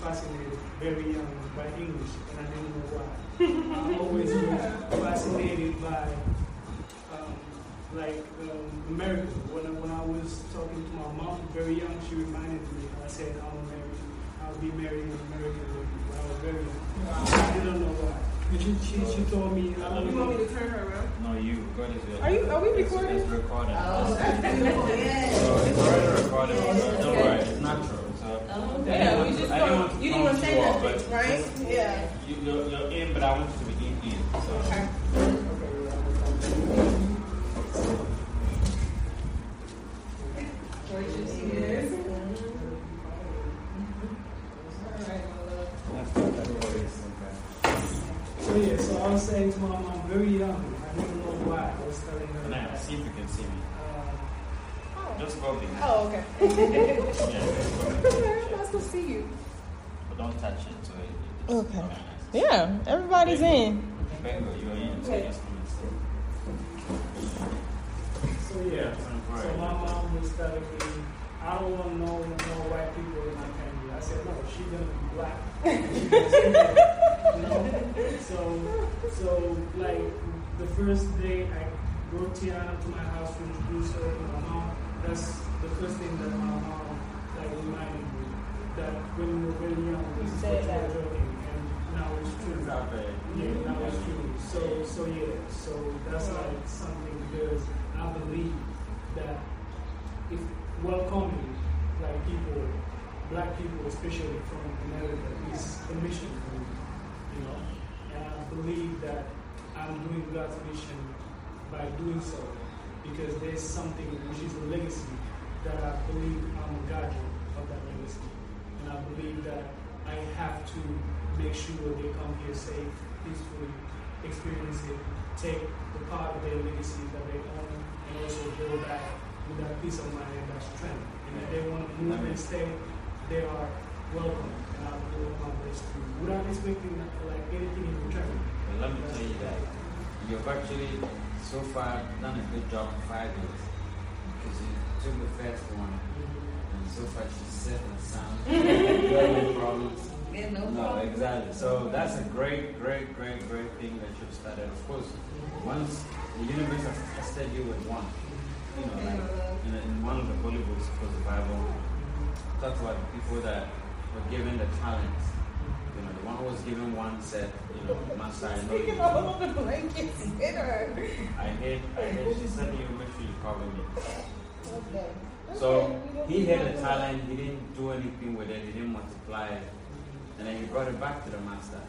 fascinated very young by English, and I didn't know why. I'm always was fascinated by um, like um, America. When I, when I was talking to my mom very young, she reminded me. I said, "I'm American. I'll be marrying an American lady." When I was very young, I didn't know why. She, she, she told me. I You want me to turn her around? No, you. God is Are you? Are we recording? It's recorded. Oh, that's beautiful, yeah. So it's already recorded. So don't worry, it's natural. So Oh, I Yeah, didn't we want just I don't- want you didn't want to say you all, nothing, right? Yeah. You, you're, you're in, but I want you to be in. in so. Okay. Gorgeous, yes. All right, my love. That's good. That's what it is. Okay. So yeah, so I was saying to my mom very young. I didn't know why. I was telling her. Now, see if you can see me. uh, Just go behind. Oh, okay. Yeah, just go to see you. But don't touch it. So it, it's Okay. organized. Yeah, everybody's in. Bingo, you're in. So Okay. just come and sit. So yeah, so my mom was telling me, I don't want no no white people in my family. I said, no, she's gonna be black. She gonna stay black, you know? So so like the first day I brought Tiyanna to my house to introduce her to my mom, that's the first thing that my mom like reminded me that when we were very young, this is what said you that. were joking, and now it's true. It's out there. Yeah, that was true. So, so yeah, so that's like something because I believe that if welcoming like people, black people, especially from America, is a mission for me, you know. And I believe that I'm doing God's mission by doing so because there's something which is a legacy that I believe I'm a guardian of that legacy, and I believe that I have to make sure they come here safe, peacefully, experience it, take the part of their legacy that they own, and also go back with that peace of mind and that strength. And if they want to move and stay, they are welcome, and I'll do my best to, without expecting like anything in return. But let me tell you that you've actually so far done a good job in five years because you took the first one. And so far she's safe and sound. No problems. Yeah, no No, problem. exactly. So that's a great, great, great, great thing that you've started. Of course, once the universe has tested you with one, you know, like in, in one of the holy books, of course, the Bible talks about the people that were given the talents. You know, the one who was given one said, you know, Master, I know you. All over the blankets, hit her. I hate, I hate. She said, you make sure you cover me. Okay. So he had a talent, he didn't do anything with it, he didn't multiply it. And then he brought it back to the master.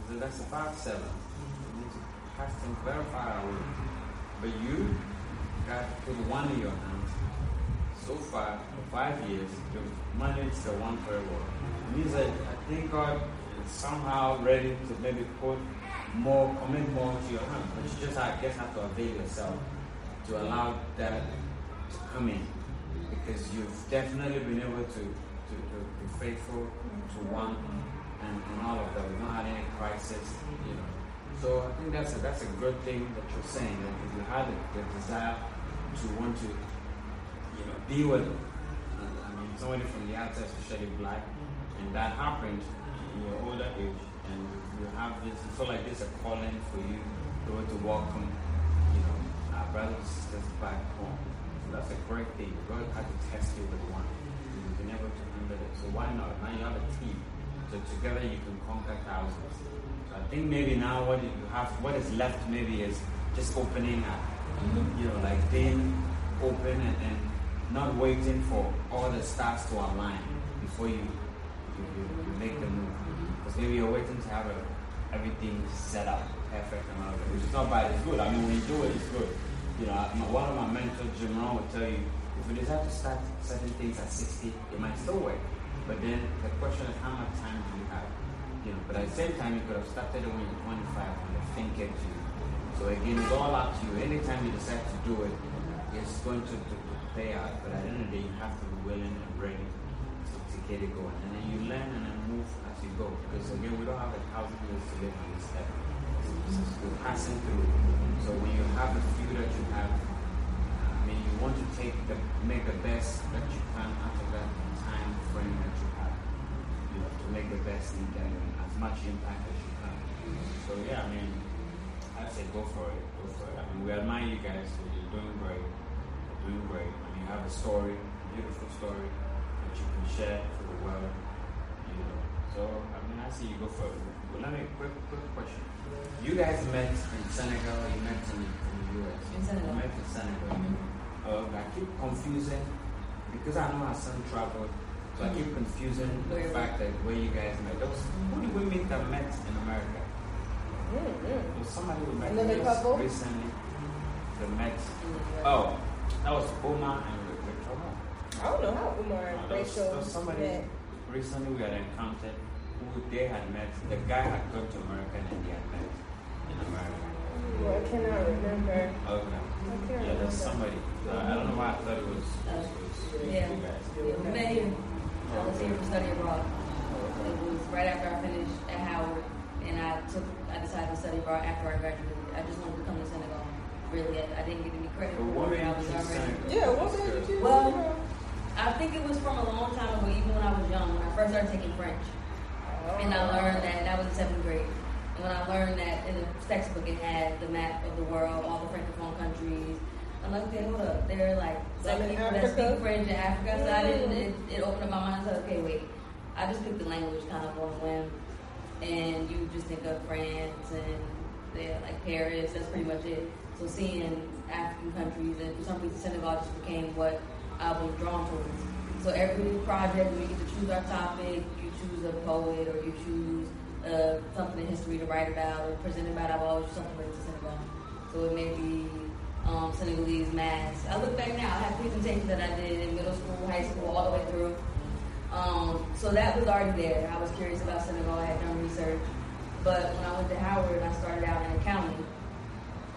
He said, That's a five seven. You need to cast him very far away. But you got put one in your hands. So far, for five years, you've managed the one very well. It means that I think God is somehow ready to maybe put more, commit more to your hand. But you just, I guess, have to avail yourself to allow that to come in because you've definitely been able to, to, to be faithful to mm-hmm. one and, and all of that. We've not had any crisis, you know. So I think that's a, that's a good thing that you're saying that if you had the, the desire to want to, you know, be with, I mean, somebody from the outside, especially black, mm-hmm. and that happened in your older age, and you have this, you feel like this is a calling for you to able to welcome, you know, our brothers and sisters back home. That's a great thing. God had to test you with one. You've been able to handle it. So why not? Now you have a team. So together you can conquer thousands. So I think maybe now what you have, what is left maybe is just opening up. You know, like being open and, and not waiting for all the stars to align before you you, you, you make the move. Because maybe you're waiting to have a, everything set up perfect and all that, which is not bad. It's good. I mean, when you do it, it's good. You know, my, one of my mentors, Jim Rohn, would tell you if you decide to start certain things at 60, it might still work. But then the question is, how much time do you have? You know, but at the same time, you could have started when you're 25 and the thing to you. So again, it's all up to you. Anytime you decide to do it, it's going to, to, play out. But at the end of the day, you have to be willing and ready to, to get it going. And then you learn and then move as you go. Because again, we don't have a thousand years to live on this earth. We're passing through. So when you have the few that you have, I mean, you want to take the make the best that you can out of that time frame that you have. You have to make the best you can, as much impact as you can. So yeah, I mean, I say go for it, go for it. I mean, we admire you guys. So you're doing great, you're doing great. Mean, you have a story, a beautiful story that you can share to the world. You know, so I mean, I see you go for it. But let me quick, quick question. You guys met in Senegal. You met in, in the US. In Senegal. You met in Senegal. Mhm. Uh, I keep confusing because I know our son traveled. So I keep confusing the fact that where you guys met. Those, who did we meet that met in America? Mm-hmm. There was somebody we met just recently. That met. The US. Oh, that was Omar and Rachel. I don't know how Umar and Rachel was somebody recently we had encountered who they had met. The guy had gone to America and they had met in America. Well, I cannot remember. Okay. I can't Yeah, remember. there's somebody. Uh, I don't know why I thought it was, was, was Yeah. you guys. Yeah, we met here. I was here for study abroad. It was right after I finished at Howard, and I took, I decided to study abroad after I graduated. I just wanted to come to Senegal. Really, I, I didn't get any credit But for what made I you was already. Senegal? Yeah, what made you Well, I think it was from a long time ago, even when I was young, when I first started taking French. And I learned that, that was in seventh grade. And when I learned that in the textbook it had the map of the world, all the francophone countries. I'm like, okay, hold up. There are like black Some in that Africa? speak French in Africa. So I didn't, Mm. it, it opened up my mind. So okay, wait. I just picked the language kind of on a whim. And you just think of France and they're like Paris, that's pretty much it. So seeing African countries and for some reason Senegal just became what I was drawn towards. So every new project, we get to choose our topic, you choose a poet or you choose uh, something in history to write about or present about. I've always something related to Senegal. So it may be um, Senegalese maths. I look back now, I have presentations that I did in middle school, high school, all the way through. Um, so that was already there. I was curious about Senegal. I had done research. But when I went to Howard, I started out in accounting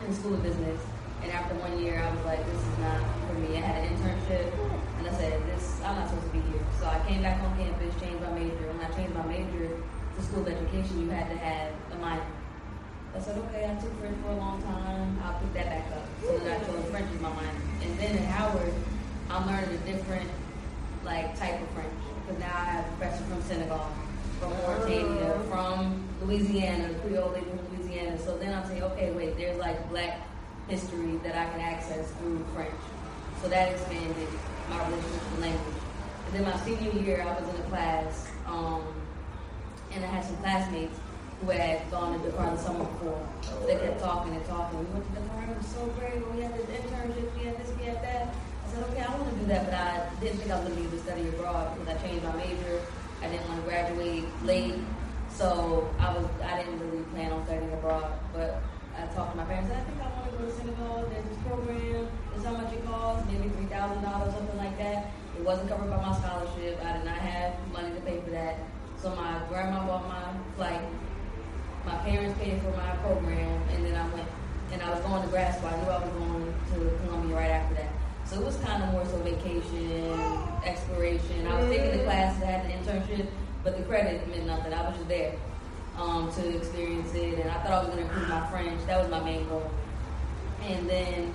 in School of Business. And after one year, I was like, this is not for me. I had an internship, and I said, I'm not supposed to be here. So I came back on campus, changed my major. When I changed my major to school of education, you had to have a minor. I said, okay, I took French for a long time. I'll pick that back up. So then I chose French as my minor. And then at Howard, I'm learning a different like type of French because now I have a professor from Senegal, from Mauritania, oh. from Louisiana, Creole they from Louisiana. So then I'm saying, okay, wait, there's like black history that I can access through French. So that expanded my relationship with language. And then my senior year, I was in a class, um, and I had some classmates who had gone to Dakar the summer before. So they kept talking and talking. We went to Dakar, it was so great. We had this internship, we had this, we had that. I said, okay, I want to do that, but I didn't think I was going to be able to study abroad because I changed my major. I didn't want to graduate late, so I was I didn't really plan on studying abroad. But Uh, I talked to my parents, I think I want to go to Senegal. There's this program. it's how much it costs, maybe three thousand dollars, something like that. It wasn't covered by my scholarship. I did not have money to pay for that. So my grandma bought my flight. My parents paid for my program, and then I went. And I was going to grad school. I knew I was going to Columbia right after that. So it was kind of more so vacation, exploration. I was taking the classes, I had the internship, but the credit meant nothing. I was just there um, to experience it, and I thought I was going to improve my French. That was my main goal. And then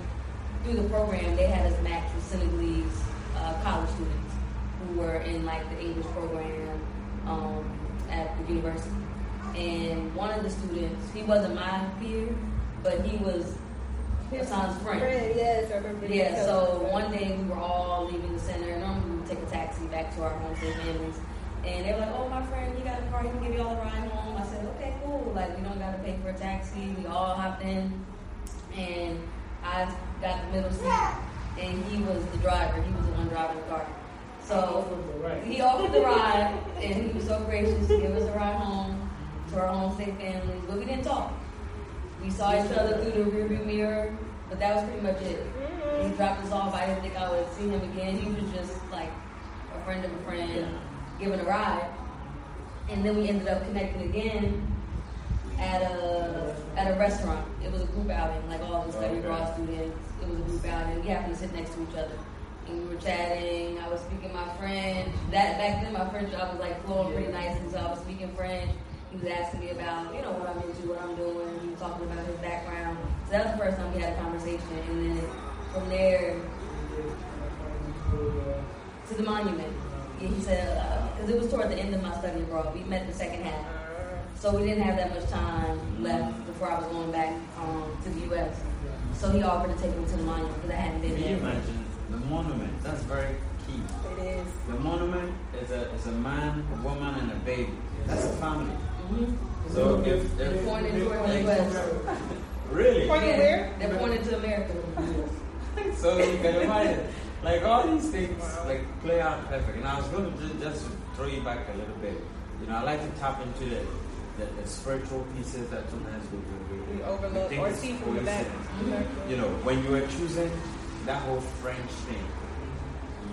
through the program, they had us match with Senegalese uh, college students who were in like the English program um, at the university. And one of the students, he wasn't my peer, but he was Assane's friend. yes, I remember. Yeah, so one day we were all leaving the center. and normally we would take a taxi back to our homes and families. And they were like, oh, my friend, you got a car, he can give you all a ride home. I okay, cool. Like, we don't got to pay for a taxi. We all hopped in. And I got the middle seat. And he was the driver. He was the one driving the car. So he offered the ride. And he was so gracious to give us a ride home to our home state families. But we didn't talk. We saw each other through the rearview mirror. But that was pretty much it. Mm-hmm. He dropped us off. I didn't think I would see him again. He was just like a friend of a friend, giving a ride. And then we ended up connecting again at a at a restaurant. It was a group outing, like all the study Okay. abroad students. It was a group outing. We happened to sit next to each other. And we were chatting. I was speaking my French. That back then my French I was like flowing pretty nicely, so I was speaking French. He was asking me about, you know, what I'm into, what I'm doing. He was talking about his background. So that was the first time we had a conversation. And then from there to the monument. Yeah, he said because it was toward the end of my study abroad. We met the second half, so we didn't have that much time left before I was going back um, to the U.S. So he offered to take me to the monument because I hadn't been Can you there. imagine the monument? That's very key. It is. The monument is a is a man, a woman, and a baby. That's a family. Mm-hmm. So if, if Pointing toward the U.S. really, Pointing Yeah, where? They're pointing to America. so you can imagine, like all these things like play out perfect. And I was going to just, throw you back a little bit. You know, I like to tap into the the, the spiritual pieces that sometimes we we, overlook or see from the back. coincidence. You know, when you were choosing that whole French thing,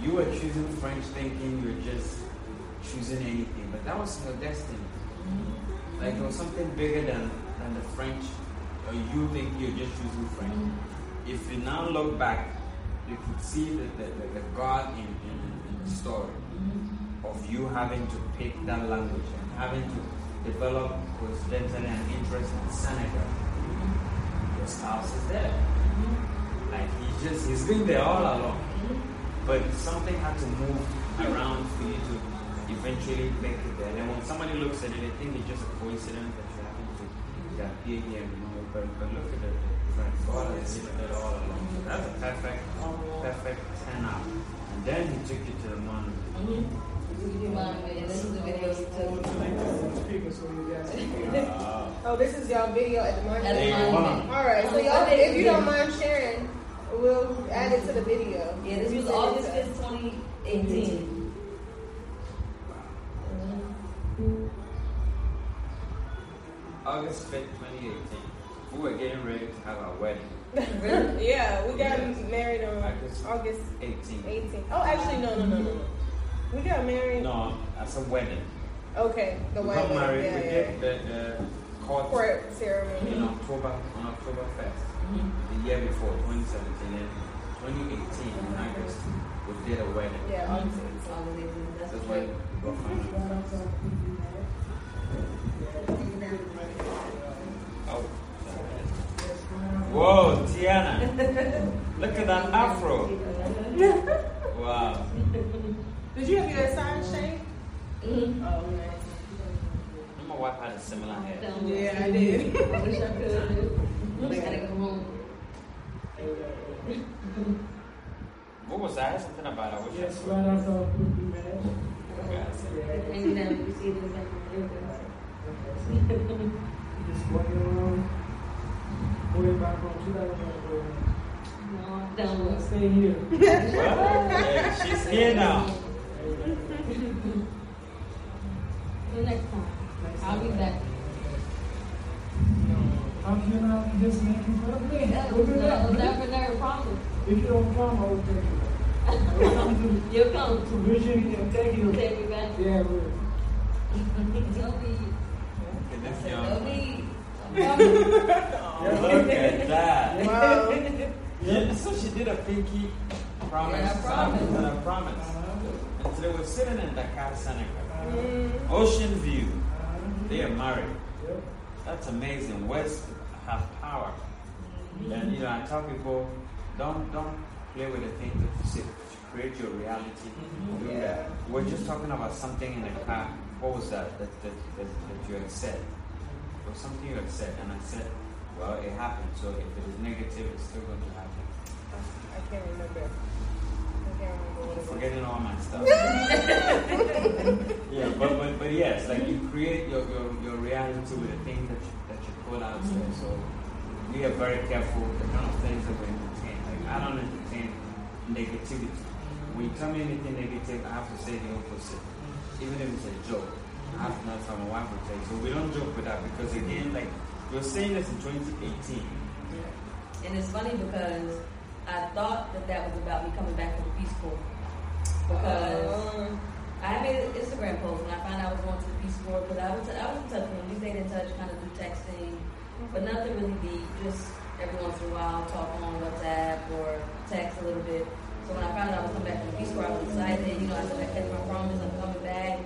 you were choosing French thinking you're just choosing anything, but that was your destiny. Like it was something bigger than, than the French, or you think you're just choosing French. Mm-hmm. If you now look back, you could see the, the, the, the God in, in, in the story mm-hmm. of you having to pick that language and having to develop coincidentally an interest in Senegal. Mm-hmm. Your spouse is there. Mm-hmm. Like he just he's been there all along. But something had to move around for you to eventually make it there. And when somebody looks at it, they think it's just a coincidence that you happen to appear here. You know, but, but look at it. God has hidden it all along. So that's a perfect, perfect turnout. And then he took you to the monument. This is the video he took. Speaker, so you guys can Wow. Oh, this is y'all video at the At monument. the Day monument. one. All right, so y'all, if you don't mind sharing, we'll add it to the video. Yeah, this was August 5th, 2018. August 5th, 2018. We were getting ready to have our wedding. Really? Yeah, we got Yes. married on August August 18th. 18th. Oh, actually, no, no, no, no, no. We got married. No, as a wedding. Okay, the we wedding. got married. Yeah, we yeah. did the, the court Court ceremony. in October on October 1st. Mm-hmm. The year before, 2017. And 2018 in August, we did a wedding. Yeah, August 18th. August 18th. That's That's why we got married. Oh. Whoa, Tiyanna. Look at that afro. Wow. Did you have your side shave? Mhm. Oh, nice. My wife had a similar hair. Yeah, I did. I wish I could. I gotta go home. What was that? Something about I wish Yes, I right after we met. could. Hang down, you see this back Just walking around, going back on 2000. No, I'm done Stay here. Well, she's here now. The next time. I'll be back. How can you not just make you fun of me? That Go was that. never, never promise. If you don't come, I will take you back. I will come You'll come. to Virginia and take you. Take me back. Yeah, we Don't be. Look at this Don't be. Look at that. Wow. Yeah, so she did a pinky promise. Yeah, I uh, promise. And a promise. And so they were sitting in Dakar, Senegal. Mm. Ocean view. Mm. They are married. Yep. That's amazing. West have power. Mm. And you know, I tell people, don't don't play with the things that you say. Create your reality. Mm-hmm. Do Yeah. We're just talking about something in the car. What was that that, that, that, that you had said? Was something you had said, and I said, well, it happened. So if it is negative, it's still going to happen. I can't remember. I can't remember. Forgetting all my stuff. yeah, but, but but yes, like you create your, your, your reality with the things that you, that you put out there. Mm-hmm. So we are very careful with the kind of things that we entertain. Like I don't entertain negativity. Mm-hmm. When you tell me anything negative, I have to say the opposite. Mm-hmm. Even if it's a joke, I have to know from my wife would say. So we don't joke with that because again, like you're saying this in 2018. Yeah. And it's funny because I thought that that was about me coming back from the Peace Corps. Because Um, I made an Instagram post and I found out I was going to the Peace Corps because I was, I was in touch with him. We stayed in touch, kind of through texting, but nothing really deep. Just every once in a while, talk on WhatsApp or text a little bit. So when I found out I was coming back from the Peace Corps, I was excited. You know, I said I kept my promise, I'm coming back.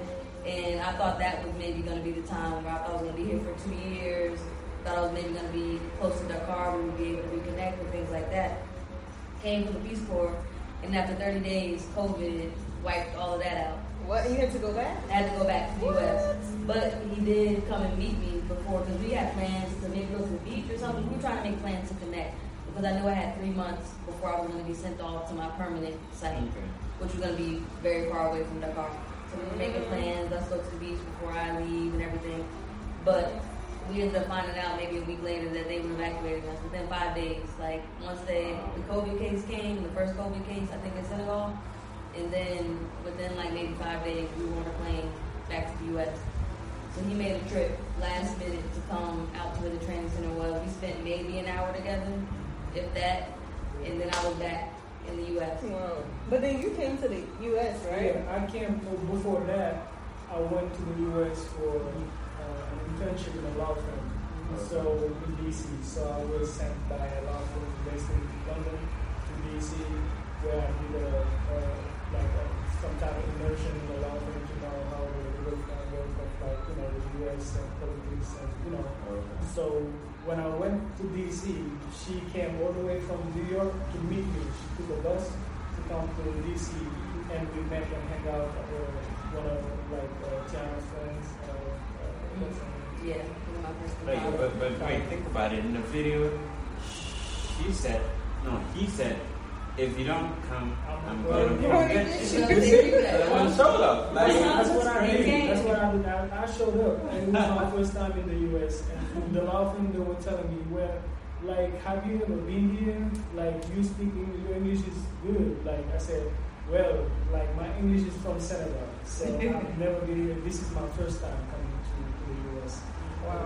And I thought that was maybe going to be the time where I thought I was going to be here for two years. Thought I was maybe going to be close to Dakar, we would be able to reconnect and things like that. Came to the Peace Corps, and after 30 days, COVID wiped all of that out. What? You had to go back? I had to go back to the U.S. But he did come and meet me before because we had plans to maybe go to the beach or something. We were trying to make plans to connect because I knew I had three months before I was going to be sent off to my permanent site, Okay. which was going to be very far away from Dakar. Were making plans. Let's go to the beach before I leave and everything. But we ended up finding out maybe a week later that they were evacuating us within five days. Like once they the COVID case came, the first COVID case, I think in Senegal, and then within like maybe five days we were on a plane back to the U.S. So he made a trip last minute to come out to where the training center was. We spent maybe an hour together, if that, and then I was back in the U.S. Wow. But then you came to the U.S., right? Yeah, I came for, before that. I went to the U.S. for uh, an internship in a law firm. So in DC, so I was sent by a law firm based in London to DC, where I did a uh, like a, some type of immersion in the law firm to know how the work uh, work of like you know the U.S. and politics and you know. So when I went to DC, she came all the way from New York to meet me. She took a bus to come to DC, and we met and hang out at uh, one of like uh, Tiyanna's friends. Uh, uh, what's her name? Yeah, one my first Like, but, but wait, think about it. In the video, she said, no, he said, if you don't come, I'm going to You're come gonna get get you. you. They do that. That's showed up. That's, Like, that's what I They did. That's what I did. I, I showed up, and it was my first time in the U.S. And the law firm they were telling me, "Well, like, have you ever been here? Like, you speak English. Your English is good." Like I said, "Well, like my English is from Senegal, so I've never been here. This is my first time coming to, to the U.S.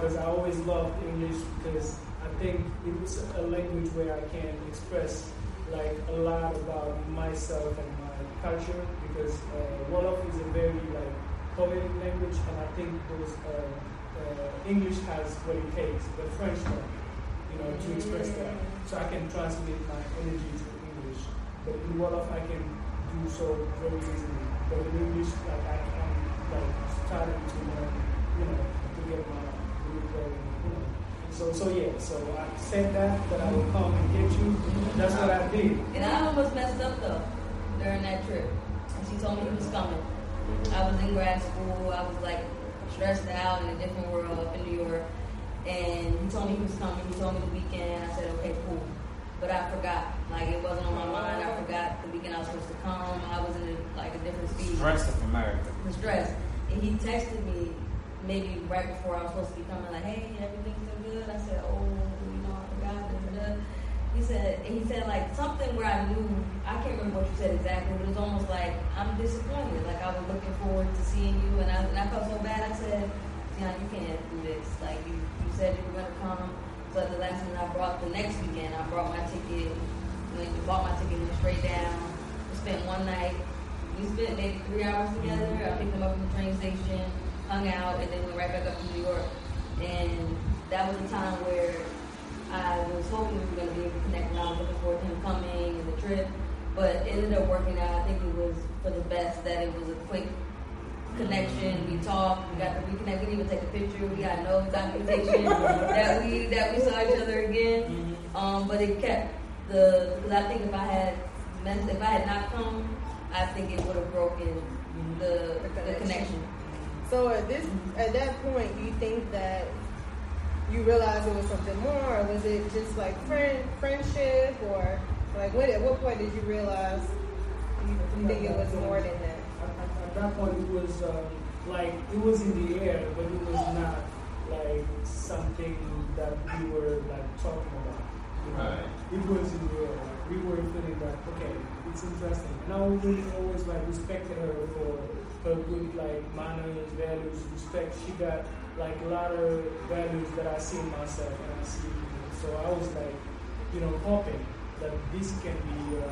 Because I always loved English because I think it was a language where I can express like a lot about myself and my culture because uh, Wolof is a very like poetic language and I think those uh, uh, English has what it takes, but French don't, you know, to express that. So I can translate my energy to English, but in Wolof I can do so very easily. But in English, like I, I'm like starting to learn, you know, to get my root going, you know. So, so yeah, so I said that, that I would come and get you. That's what I did. And I almost messed up though during that trip. And she told me he was coming. I was in grad school. I was like stressed out in a different world up in New York. And he told me he was coming. He told me the weekend. I said, okay, cool. But I forgot. Like it wasn't on my mind. I forgot the weekend I was supposed to come. I was in a, like a different speed. Rest of America. The stress. And he texted me maybe right before I was supposed to be coming, like, hey, everything's been good. I said, oh, you know, I forgot. Da, da, da. He said, he said like something where I knew, I can't remember what you said exactly, but it was almost like I'm disappointed. Like I was looking forward to seeing you, and I, and I felt so bad. I said, Tiyanna, you can't do this. Like you, you said you were gonna come. So the last minute, I brought the next weekend. I brought my ticket. When bought my ticket, went straight down. We spent one night. We spent maybe three hours together. I picked him up from the train station, hung out, and then went right back up to New York. And that was a time where I was hoping we were going to be able to connect, and I was looking forward to him coming and the trip. But it ended up working out. I think it was for the best that it was a quick connection. We talked. We got to reconnect. We didn't even take a picture. We got no documentation that we that we saw each other again. Um, but it kept the because I think if I had meant if I had not come, I think it would have broken the the connection. So at this, at that point, do you think that you realized it was something more, or was it just like friend friendship, or like what? At what point did you realize you, you think it was more than that? At, at, at that point, it was uh, like it was in the air, but it was not like something that we were like talking about. You know? Right. It was in the air. Like, we were feeling that okay, it's interesting. And I really always like respected her for her good like manners, values, respect. She got like a lot of values that I see in myself and I see. So I was like, you know, hoping that this can be uh,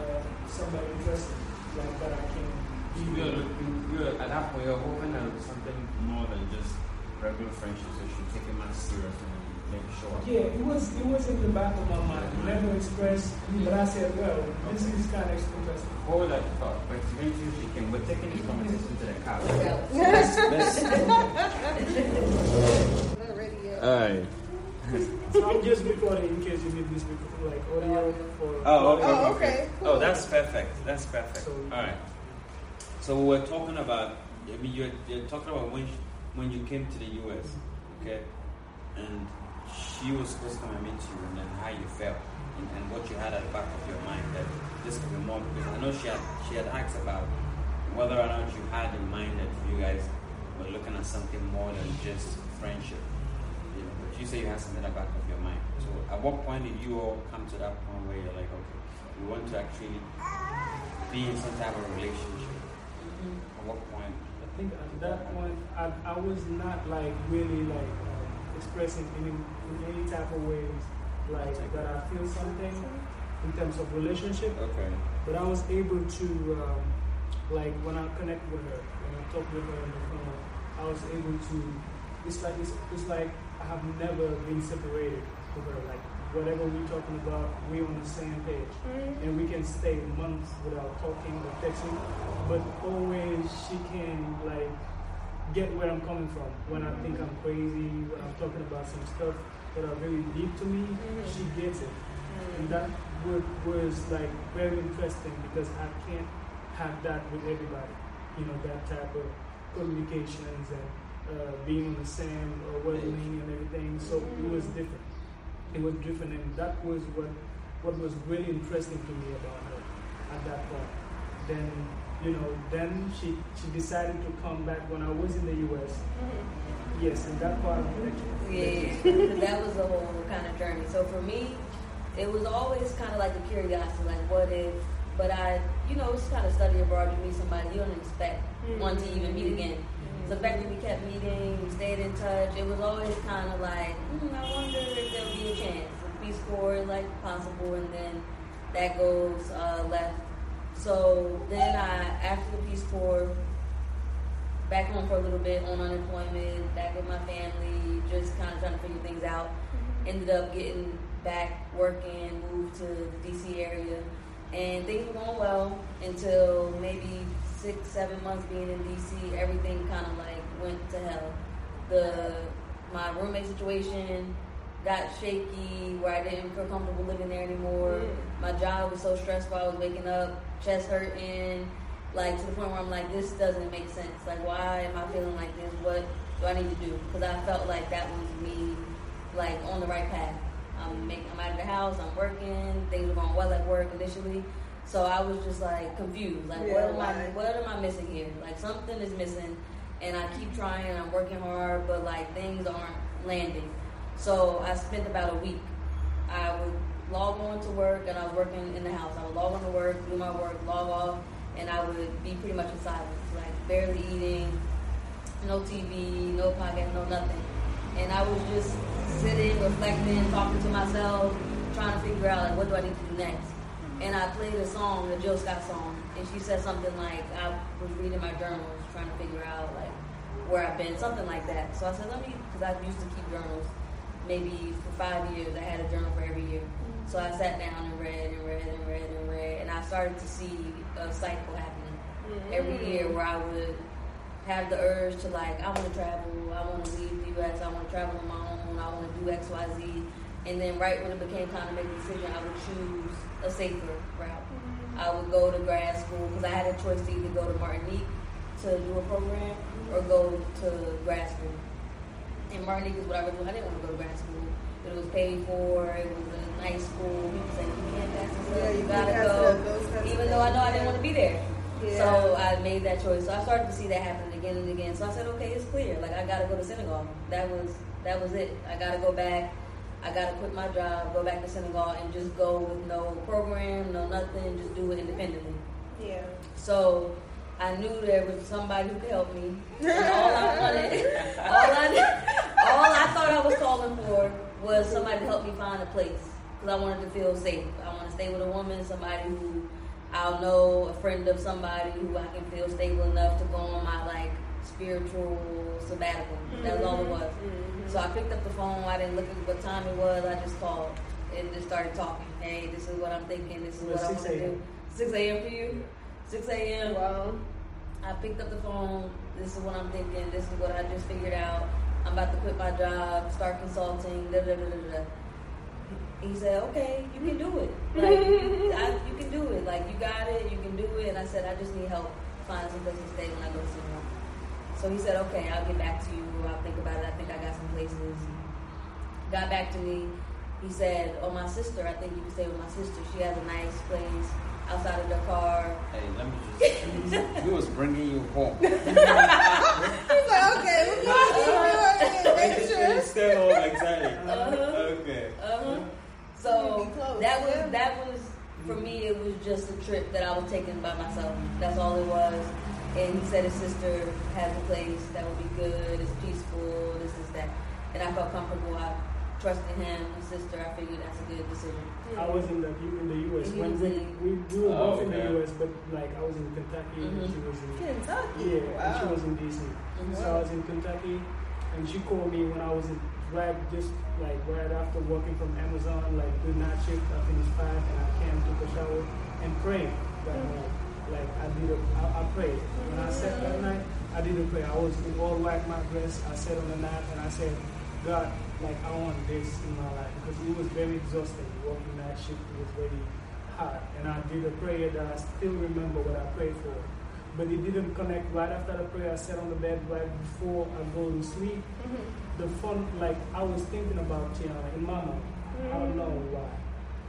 uh, somebody interesting, like that I can be You're, you're, at that point, you're hoping that it was something more than just regular friendship, so you take it much serious and make sure. Yeah, it was it was in the back of my mind. Never expressed, but I said, well, this is kind of interesting. What was that thought? But eventually. We're taking this conversation to the car. Yeah. Let's, let's, Not ready yet. Alright. So I'm just in case you need this record, like audio for. Oh, okay. Oh, okay. Oh, that's perfect. That's perfect. So- Alright. So we were talking about. I mean, you're, you're talking about when sh- when you came to the U.S. Okay, and she was supposed to come and meet you, and then how you felt, and, and what you had at the back of your mind that this could be more. Because I know she had she had asked about whether or not you had in mind that you guys were looking at something more than just friendship. You know, but you say you had something at the back of your mind. At what point did you all come to that point where you're like, okay, we want to actually be in some type of relationship? At what point? I think at that point, I, I was not like really like uh, expressing any in any type of ways like that I feel something in terms of relationship. Okay. But I was able to um, like when I connect with her, when I talk with her on the phone, I was able to. It's like it's, it's like I have never been separated Like whatever we're talking about, we're on the same page, and we can stay months without talking or texting. But always she can like get where I'm coming from when I think I'm crazy, when I'm talking about some stuff that are very deep to me. She gets it, and that was, was like very interesting because I can't have that with everybody. You know that type of communications and uh, being on the same uh, wavelength and everything. So it was different. Was different, and that was what what was really interesting to me about her at that point. Then you know, then she she decided to come back when I was in the U.S. Mm-hmm. Yes, and that part of the mm-hmm. Yeah, 'cause that was a whole kind of journey. So for me, it was always kind of like a curiosity, like what if. But I, you know, it's kind of study abroad. You meet somebody you don't expect one to even meet mm-hmm. again. The fact that we kept meeting, we stayed in touch, it was always kind of like, hmm, I wonder if there'll be a chance. The Peace Corps like possible, and then that goes uh, left. So then I, after the Peace Corps, back home for a little bit on unemployment, back with my family, just kind of trying to figure things out. Ended up getting back working, moved to the DC area, and things were going well until maybe six, seven months being in DC. Everything kind of like went to hell. The my roommate situation got shaky where I didn't feel comfortable living there anymore. My job was so stressful. I was waking up, chest hurting, like to the point where I'm like, this doesn't make sense. Like, why am I feeling like this? What do I need to do? Because I felt like that was me, like on the right path. I'm making, I'm out of the house. I'm working. Things were going well at work initially. So I was just like confused. Like, Yeah, what am? I? What am I missing here? Like something is missing, and I keep trying. I'm working hard, but like things aren't landing. So I spent about a week. I would log on to work, and I was working in the house. I would log on to work, do my work, log off, and I would be pretty much in silence, like barely eating, no TV, no podcast, no nothing. And I was just sitting, reflecting, talking to myself, trying to figure out like what do I need to do next. And I played a song, the Jill Scott song, and she said something like I was reading my journals, trying to figure out like where I've been, something like that. So I said, let me, because I used to keep journals. Maybe for five years, I had a journal for every year. Mm-hmm. So I sat down and read and read and read and read, and I started to see a cycle happening every year where I would have the urge to like, I want to travel, I want to leave the U.S., I want to travel on my own, I want to do X, Y, Z. And then right when it became time to make a decision, I would choose a safer route. Mm-hmm. I would go to grad school because I had a choice to either go to Martinique to do a program or go to grad school. And Martinique is what I really I didn't want to go to grad school. But it was paid for, it was a nice school. People saying, you can't pass this Yeah, up, you you gotta go. it up, those Even though I know I didn't want to be there. Yeah. So I made that choice. So I started to see that happen again and again. So I said, okay, it's clear. Like I gotta go to Senegal. That was that was it. I gotta go back. I gotta quit my job, go back to Senegal, and just go with no program, no nothing. Just do it independently. Yeah. So I knew there was somebody who could help me. All I wanted, all I, all I thought I was calling for was somebody to help me find a place because I wanted to feel safe. I want to stay with a woman, somebody who I'll know, a friend of somebody who I can feel stable enough to go on my like spiritual sabbatical. That's all it was. Mhm. So I picked up the phone. I didn't look at what time it was. I just called and just started talking. Hey, this is what I'm thinking. This is It what I 6 want to a.m. do. 6 a.m. for you? 6 a.m. Wow. I picked up the phone. This is what I'm thinking. This is what I just figured out. I'm about to quit my job, start consulting. Da, da, da, da, da. He said, "Okay, you can do it. Like, I, you can do it. Like, you got it. You can do it." And I said, "I just need help find some place to stay when I go to Senegal. So he said, okay, I'll get back to you. I'll think about it. I think I got some places. Got back to me. He said, oh, my sister, I think you can stay with my sister. She has a nice place outside of Dakar. Hey, let me just. he was bringing you home. He's like, okay, we're going to make sure. Stay home, exactly. Uh-huh. Okay. Uh-huh. So that was yeah. that was for me. It was just a trip that I was taking by myself. That's all it was. And he said his sister has a place that would be good. It's peaceful. This is that. And I felt comfortable. I trusted him. His sister. I figured that's a good decision. I was in the in the U.S. When was we, in- we, we were Oh, both in the. U.S. But like I was in Kentucky and Mhm. she was in Kentucky. yeah, and she was in D.C. Mhm. So I was in Kentucky, and she called me when I was in, right just like right after working from Amazon, like did not shift. I finished five and I came, took a shower, and prayed that night. Like I did, a, I, I prayed. When I sat that night, I didn't pray. I was in all white my dress. I sat on the mat and I said, God, like I want this in my life because it was very exhausting. Working night shift was very hard, and I did a prayer that I still remember what I prayed for but it didn't connect right after the prayer. I sat on the bed right before I go to sleep. Mhm. The phone, like I was thinking about Tiyanna and Mama. I don't know why.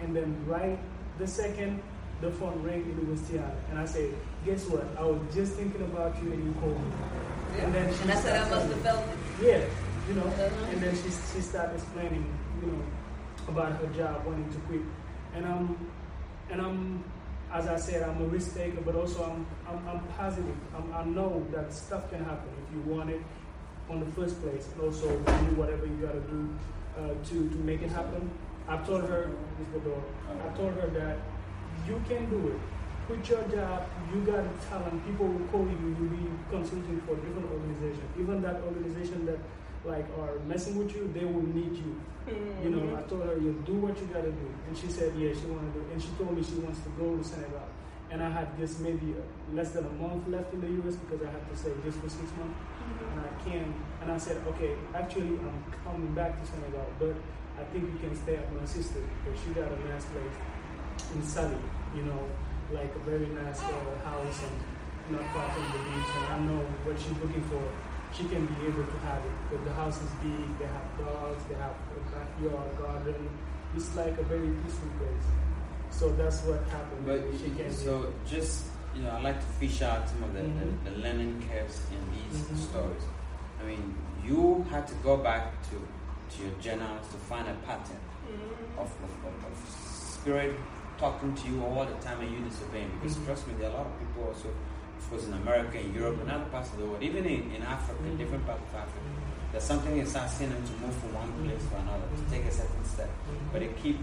And then right the second the phone rang, and it was Tiyanna, and I said, "Guess what? I was just thinking about you, and you called me." And then she And I said I must have felt it. yeah, you know. Uh-huh. And then she she started explaining, you know, about her job, wanting to quit, and I'm and I'm as I said, I'm a risk taker, but also I'm I'm, I'm positive. I'm, I know that stuff can happen if you want it on the first place, and also do whatever you got to do uh, to to make it happen. I told her, Ms. Bador, I told her that you can do it. Quit your job. You got talent. People will call you. You'll be consulting for different organizations. Even that organization that like are messing with you, they will need you. You know, I told her, you do what you gotta do. And she said, yeah, she to. Do. And she told me she wants to go to Senegal. And I had just maybe uh, less than a month left in the US because I had to stay just for six months. And I came, and I said, okay, actually, I'm coming back to Senegal, but I think you can stay at my sister because she got a nice place in Saly, you know, like a very nice uh, house and not far from the beach. And I know what she's looking for. She can be able to have it because the house is big. They have dogs. They have a backyard garden. It's like a very peaceful place. So that's what happened. But she can. so just you know, I like to fish out some of the, Mhm. the, the learning curves in these Mhm. stories. I mean, you had to go back to to your journals to find a pattern of, of, of, of spirit talking to you all the time and you disobeying. Because Mhm. trust me, there are a lot of people also, of course, in America, in Europe, and other parts of the world, even in, in Africa, Mhm. different parts of Africa, mm-hmm. there's something inside asking them to move from one place to another, to take a certain step. Mm-hmm. But they keep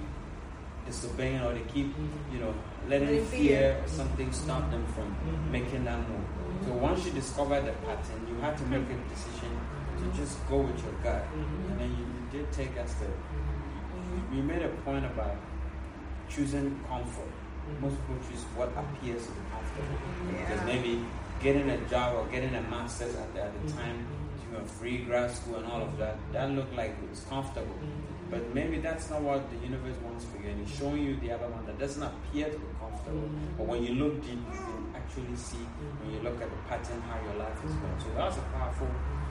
disobeying or they keep, mm-hmm. you know, letting fear or something stop them from making that move. So once you discover the pattern, you have to make a decision to just go with your gut. And then you, you did take that step. You, you made a point about choosing comfort. Most people choose what appears to be comfortable. Because Yeah. maybe getting a job or getting a master's at the, at the Mhm. time, you know, free grad school and all of that, that looked like it was comfortable. But maybe that's not what the universe wants for you, and it's showing you the other one that doesn't appear to be comfortable. Mhm. But when you look deep, you can actually see when you look at the pattern how your life is going. So that's a powerful,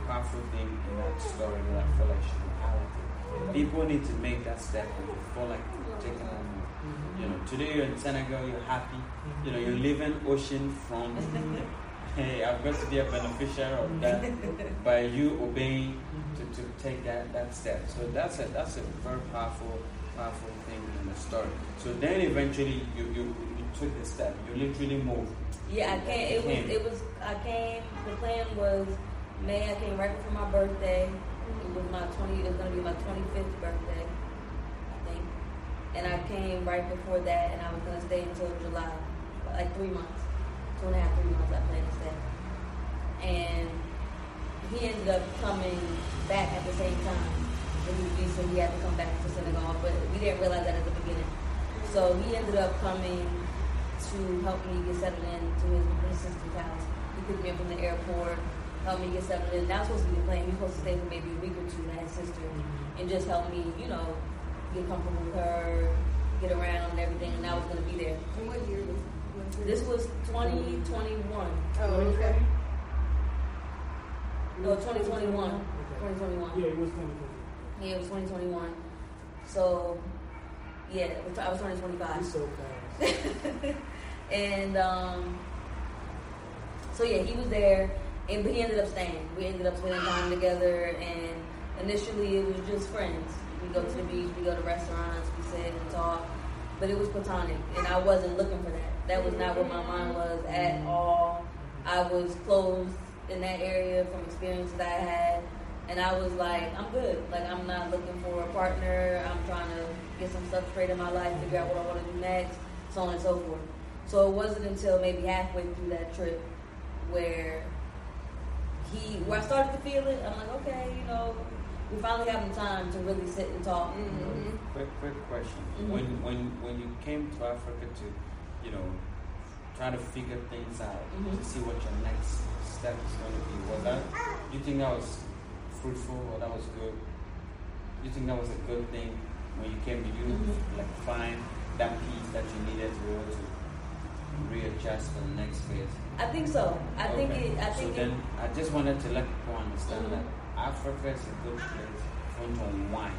powerful thing in that story in that I feel like should be highlighted. People need to make that step you feel like taking on more. You know, today you're in Senegal, you're happy. You know, you're mm-hmm. living ocean front. hey, I'm going to be a beneficiary of that by you obeying mm-hmm. to, to take that, that step. So that's a that's a very powerful powerful thing in the story. So then eventually you, you, you took the step. You literally moved. Yeah, I came. It was. It was. I came. The plan was May. I came right before my birthday. It was my twenty. It was gonna be my twenty fifth birthday. And I came right before that, and I was gonna stay until July, like three months, two and a half, three months. I planned to stay. And he ended up coming back at the same time. When he was visa, he had to come back to Senegal, but we didn't realize that at the beginning. So he ended up coming to help me get settled into his, his sister's house. He picked me up from the airport, helped me get settled in. That was supposed to be plan. He was supposed to stay for maybe a week or two at his sister and just help me, you know, get comfortable with her, get around and everything. And I was going to be there. And what year was This was 2021. Oh, okay. No, 2021. Okay. 2021. Yeah, it was 2020. Yeah, it was 2021. So, yeah, I was turning 25. It's so fast. and um, so yeah, he was there, and but he ended up staying. We ended up spending time together, and initially it was just friends. We go to the beach, we go to restaurants, we sit and talk, but it was platonic, and I wasn't looking for that. That was not what my mind was at all. I was closed in that area from experiences I had. And I was like, I'm good. Like, I'm not looking for a partner. I'm trying to get some stuff straight in my life, figure out what I want to do next, so on and so forth. So it wasn't until maybe halfway through that trip where he, where I started to feel it. I'm like, okay, you know, we finally have the time to really sit and talk. Mhm. Quick, quick question. Mhm. When, when, when you came to Africa to, you know, try to figure things out Mhm. to see what your next step is going to be, was that? You think that was fruitful or that was good? You think that was a good thing when you came? Did you Mhm. like find that piece that you needed to be able to readjust for the next phase? I think so. I think it. I so think then. I just wanted to let people understand Mhm. that Africa is a good place for to unwind.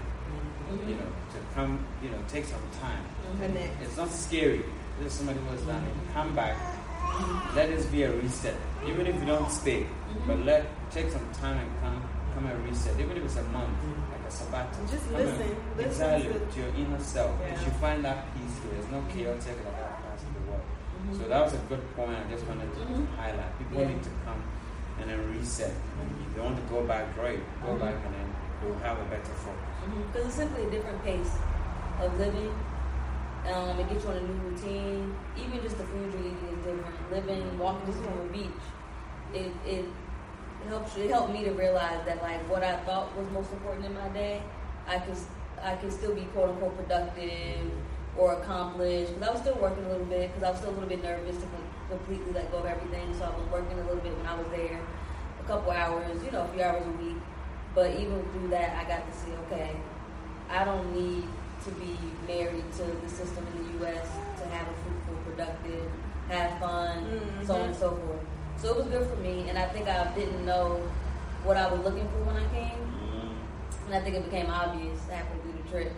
Mhm. You know, to come, you know, take some time. Connect. It's not scary. There's somebody who has done it. Come back. Let this be a reset. Even if you don't stay, but let take some time and come come and reset. Even if it's a month, like a sabbatical. Just Come and- listen. Listen exactly to- to, your inner self. Yeah. you find that peace here. There's no chaotic like that part of the world. Mhm. So that was a good point. I just wanted to Mhm. highlight. People Yeah. need to come and then reset. And if they want to go back, great. Go Mhm. back and then you'll have a better focus. Because it's simply a different pace of living. Um, it gets you on a new routine. Even just the food you're eating is different. Living, walking just from the beach, it, it helps. It helped me to realize that like what I thought was most important in my day, I could I could still be quote unquote productive or accomplished. Because I was still working a little bit. Because I was still a little bit nervous to completely let go of everything. So I was working a little bit when I was there, a couple hours, you know, a few hours a week. But even through that, I got to see, okay, I don't need to be married to the system in the U.S. to have a fruitful, productive, have fun, so on and so forth. So it was good for me, and I think I didn't know what I was looking for when I came, and I think it became obvious halfway through the trip.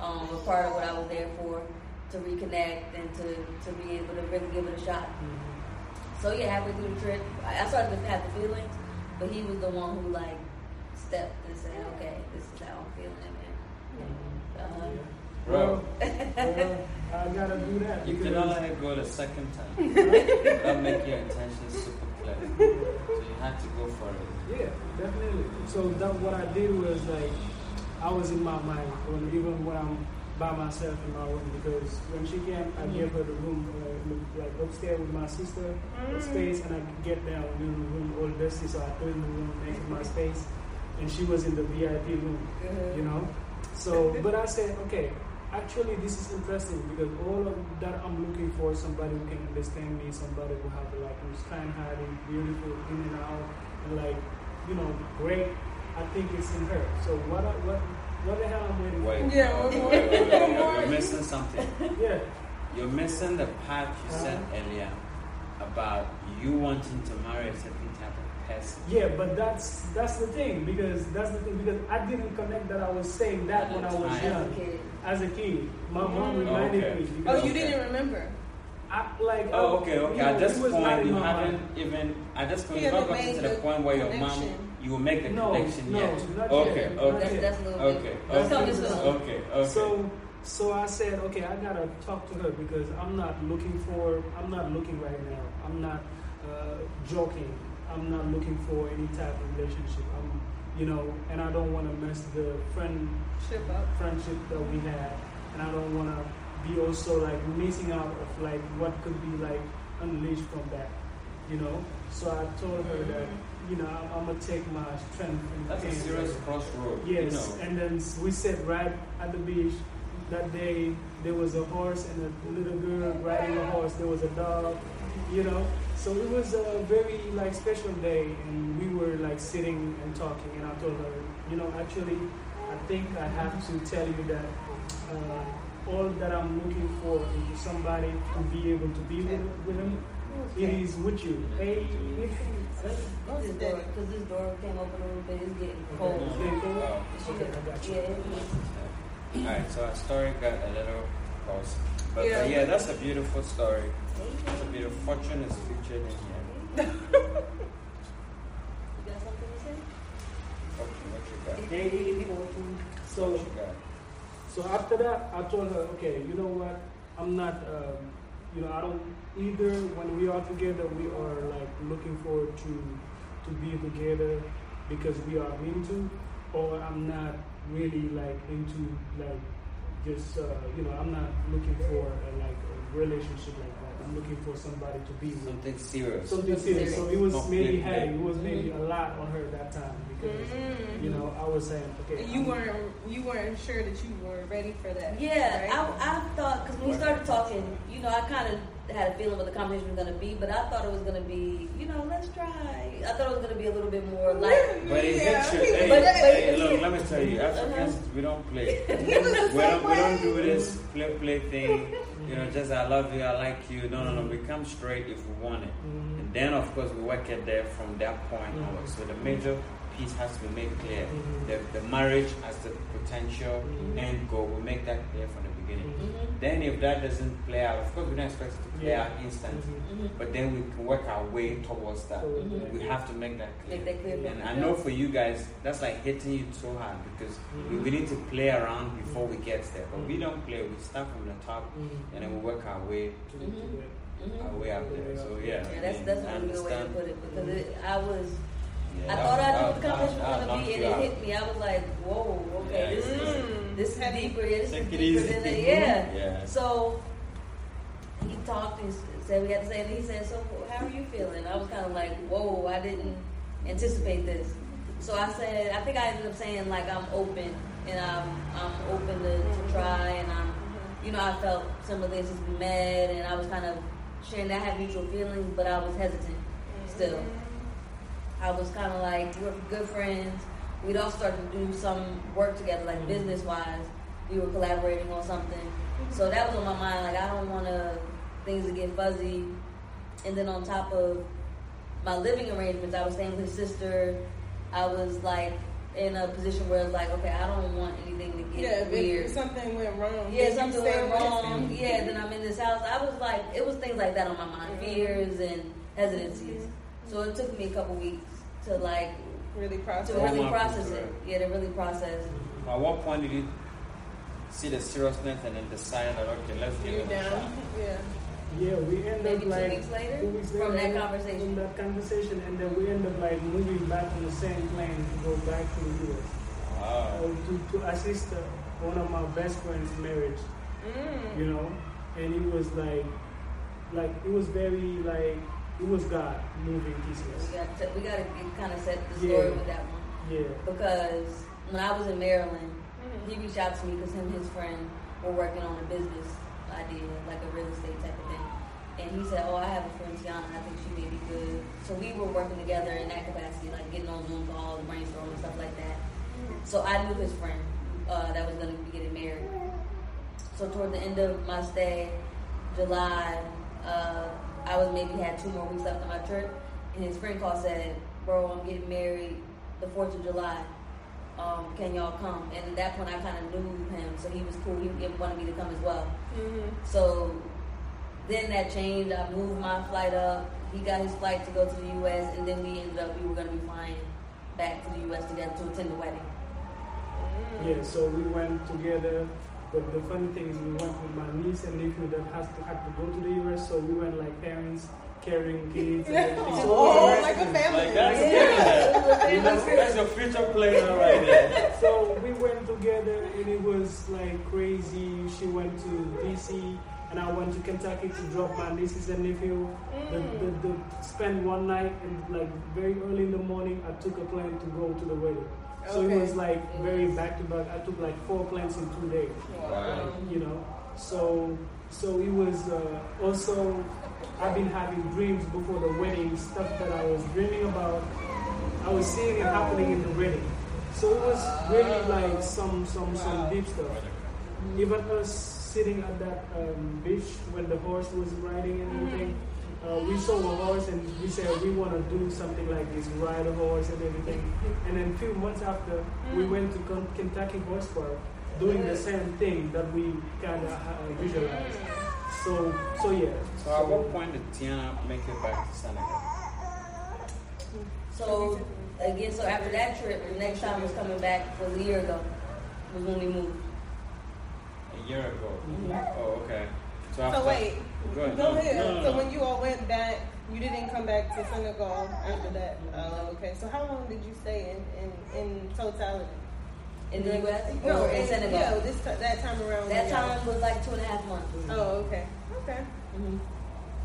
Um, a part of what I was there for, to reconnect and to, to be able to really give it a shot. So yeah, halfway through the trip, I I started to have the feelings, but he was the one who like stepped and said, "Okay, this is how I'm feeling." And uh, Bro, Well, I gotta do that. you because- cannot let it go the second time. That'll make your intentions super clear. So you had to go for it. Yeah, definitely. So that what I did was like I was in my mind when even when I'm by myself in my room because when she came, I gave her the room uh, like upstairs with my sister the mm. space, and I could get down uh, in the room all dusty, so I put in the room next to my space, and she was in the VIP room, uh-huh. you know. So, but I said, okay. Actually, this is interesting because all of that I'm looking for somebody who can understand me, somebody who have like who's kind-hearted, beautiful, in and out, and like you know, great. I think it's in her. So what? I, what? What the hell I'm waiting Wait. Yeah, wait, one more. One more. You're missing something. Yeah. You're missing the part you said Uh-huh. earlier about you wanting to marry a certain type of person. Yeah, but that's that's the thing because that's the thing because I didn't connect that I was saying that when I was At as young a kid, as a kid. My mom Mm. reminded Okay. me. Oh, you Okay. didn't remember? I, like Oh, okay, you okay. know, At this was not point, you haven't even. At this point, He you've not haven't gotten to the the point where your mom, connection. You will make the No, connection no, yet. not Okay, yet. okay. Not that's, yet. that's a little bit. Okay, okay, okay, okay. So, so I said, okay, I gotta talk to her because I'm not looking for, I'm not looking right now. I'm not uh, joking. I'm not looking for any type of relationship. I'm, you know, and I don't want to mess the friend Ship up. friendship that we had, and I don't want to be also like missing out of like what could be like unleashed from that, you know. So I told her that, you know, I'm, I'm gonna take my strength and That's a serious crossroad. Yes, You know. and then we sat right at the beach. That day, there was a horse and a little girl riding a horse. There was a dog, you know. So it was a very like special day, and we were like sitting and talking. And I told her, you know, actually, I think I have to tell you that uh, all that I'm looking for is somebody to be able to be with, with him. It is with you. Hey, Close this door, because this door came open a little bit. It's getting cold. Okay, okay, cool. Oh, Okay, I got you. Yeah. Alright, so our story got a little close. But Yeah. yeah, yeah that's a beautiful story. It's a beautiful fortune is featured in here. You got something to say? Fortune, what you got? Hey, hey, hey, So, What you got? So after that, I told her, okay, you know what? I'm not, um, you know, I don't either. When we are together, we are like looking forward to to be together because we are into, or I'm not really like into like just, uh, you know, I'm not looking for a, like a relationship like that. I'm looking for somebody to be with. Something serious. Something serious. So it was Not maybe play- heavy. It was maybe a lot on her that time because, Mm. you know, I was saying, okay, You I'm- weren't you weren't sure that you were ready for that. Yeah, right? I, I thought because when we started talking, you know, I kind of had a feeling what the conversation was going to be, but I thought it was going to be, you know, let's try. I thought it was going to be a little bit more like. But it Yeah, hits you. he Hey, But- hey, but- look, let me tell you, Uh-huh. Africans, we don't play. He was the we, don't, we don't do this play play thing. You know, just I love you, I like you. No, no, no. We come straight if we want it. Mhm. And then, of course, we work it there from that point Mhm. onward. So the major piece has to be made clear. Mhm. The, the marriage as the potential Mhm. end goal, we make that clear from the beginning. Mhm. Then, if that doesn't play out, of course, we don't expect it to play Yeah. out instantly. Mhm. Mhm. But then we can work our way towards that. So. We have to make that clear. Make that clear. And I know for you guys, that's like hitting you so hard because we, we need to play around before we get there. But we don't play, we start from the top and then we work our way To- to it. Our way up there. So yeah, Yeah, that's that's I a really good way to put it because it, I was Yeah, I thought I knew what the conversation was gonna be, and it hit me. I was like, "Whoa, okay, Yeah, this is Mm. this is Heavy. deeper. Yeah, this Take is it deeper easy. than that." Yeah. Yeah. So he talked and said we had to say, and he said, "So how are you feeling?" I was kind of like, "Whoa, I didn't anticipate this." So I said, I think I ended up saying like I'm open and I'm I'm open to, to try and I'm you know I felt some of this has been met and I was kind of sharing that I had mutual feelings, but I was hesitant still. I was kind of like we're good friends. We'd all started to do some work together, like Mhm. business wise. We were collaborating on something, so that was on my mind. Like I don't want to things to get fuzzy. And then on top of my living arrangements, I was staying with his sister. I was like in a position where it's like, okay, I don't want anything to get Yeah, if weird. it- something went wrong. Yeah, something went wrong. Yeah, then I'm in this house. I was like, it was things like that on my mind, Mhm. fears and hesitancies. So it took me a couple weeks to like Really process. to really process it. it. Yeah, to really process. At what point did you see the seriousness and then decide that okay, let's give You're it a shot? down. Yeah. Yeah, we end Maybe up two like weeks later? two weeks From that conversation. From that conversation, and then we end up like moving back on the same plane to go back to the U.S. Wow. Uh, to, to assist uh, one of my best friends' marriage, Mm. you know, and it was like, like it was very like it was God moving We pieces. got to, we got to kind of set the Yeah. story with that one Yeah. because when I was in Maryland, Mhm. he reached out to me because him and his friend were working on a business idea, like a real estate type of thing. And he said, "Oh, I have a friend, Tiyanna. I think she may be good." So we were working together in that capacity, like getting on Zoom calls, brainstorming stuff like that. So I knew his friend uh, that was going to be getting married. So toward the end of my stay, July, uh, I was maybe had two more weeks left on my trip, and his friend called said, "Bro, I'm getting married the Fourth of July. Um, can y'all come?" And at that point, I kind of knew him, so he was cool. He wanted me to come as well. Mhm. So then that changed. I moved my flight up. He got his flight to go to the U.S., and then we ended up we were going to be flying back to the U.S. together to attend the wedding. Yeah, so we went together. But the funny thing is, we went with my niece and nephew that has to had to go to the US. So we went like parents carrying kids and everything. So it was Oh, like a family. Like that's Yeah. You know, that's your future planner right there. So we went together and it was like crazy. She went to DC and I went to Kentucky to drop my nieces and nephew. The, mm. the, the, spend one night and like very early in the morning, I took a plane to go to the wedding. So Okay. it was like very back to back. I took like four plants in two days. Wow. you know. So so it was uh, also I've been having dreams before the wedding, stuff that I was dreaming about. I was seeing it happening in the wedding. So it was really like some some some deep stuff. Even us sitting at that um, beach when the horse was riding and everything. Uh, we saw a horse and we said we want to do something like this, ride a horse and everything. And then a few months after, we went to Con- Kentucky Horse Park, doing the same thing that we kind of uh, visualized. So, so yeah. So at what point did Tiyanna make it back to Senegal? So again, so after that trip, the next time was coming back was a year ago. Was when we moved. A year ago. Mhm. Oh, okay. So So after. Wait, Go ahead. go No, ahead. no, no, So when you all went back, you didn't come back to Senegal after that. Oh, okay. So how long did you stay in in, in totality? In the U.S. No, or in Senegal. No, this ti- that time around. That when y'all- time was like two and a half months. Oh, okay. Okay. hmm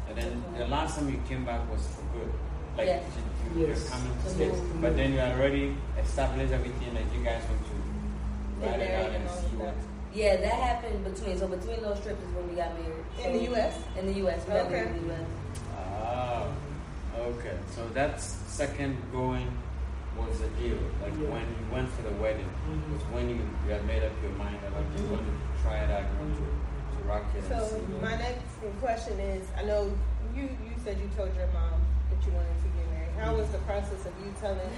And then the last time you came back was for good. Like Yes. you, you, Yes. you're coming to To States. move. But then you already established everything that you guys want to Get write it married out and and all see what. That. Yeah, that happened between. So between those trips is when we got married. In the U.S. In the U.S. We got Okay. married in the U.S. Ah, okay. So that second going was the deal. Like Yeah. when you went for the wedding, Mhm. was when you, you had made up your mind that like, you Mhm. want to try it out, you want to, to rock it So my next question is, I know you you said you told your mom that you wanted to get married. How was the process of you telling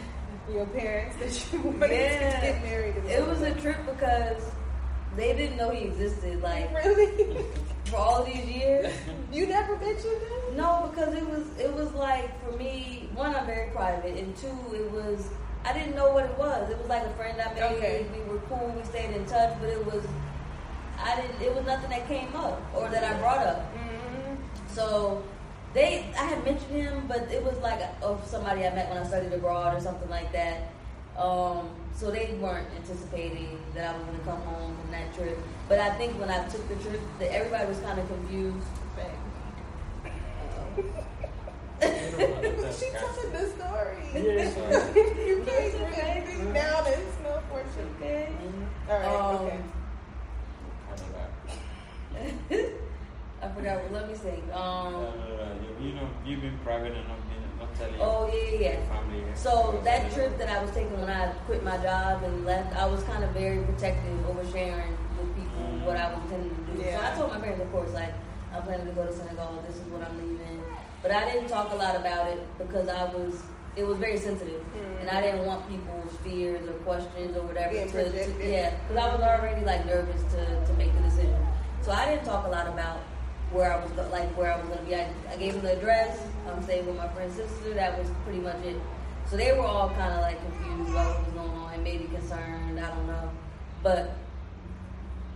your parents that you wanted Yeah. to get married? It was a trip because they didn't know he existed. Like really. for all these years. you never mentioned him. No, because it was it was like for me, one, I'm very private, and two, it was I didn't know what it was. It was like a friend I made. Okay. We were cool. We stayed in touch, but it was I didn't. It was nothing that came up or that I brought up. Mm-hmm. So they, I had mentioned him, but it was like of somebody I met when I studied abroad or something like that. Um, so they weren't anticipating that I was going to come home from that trip. But I think when I took the trip, that everybody was kind of confused. she told the story. Yes. you can't It's bring okay. everything down. It's no fortune. Okay. All right. Um, okay. I forgot what. Let me think. Um. no, no. You, you know, you've been private and not, been, not telling Oh yeah, yeah. your family. So that trip that I was taking when I quit my job and left, I was kind of very protective, oversharing with people what I was intending to do. So I told my parents, of course, like I'm planning to go to Senegal. This is what I'm leaving. But I didn't talk a lot about it because I was, it was very sensitive, Mm. and I didn't want people's fears or questions or whatever Being to, to yeah, because I was already like nervous to to make the decision. So I didn't talk a lot about where I was like where I was gonna be. I, I gave them the address. Um, I'm staying with my friend's sister. That was pretty much it. So they were all kind of like confused about what was going on and maybe concerned. I don't know, but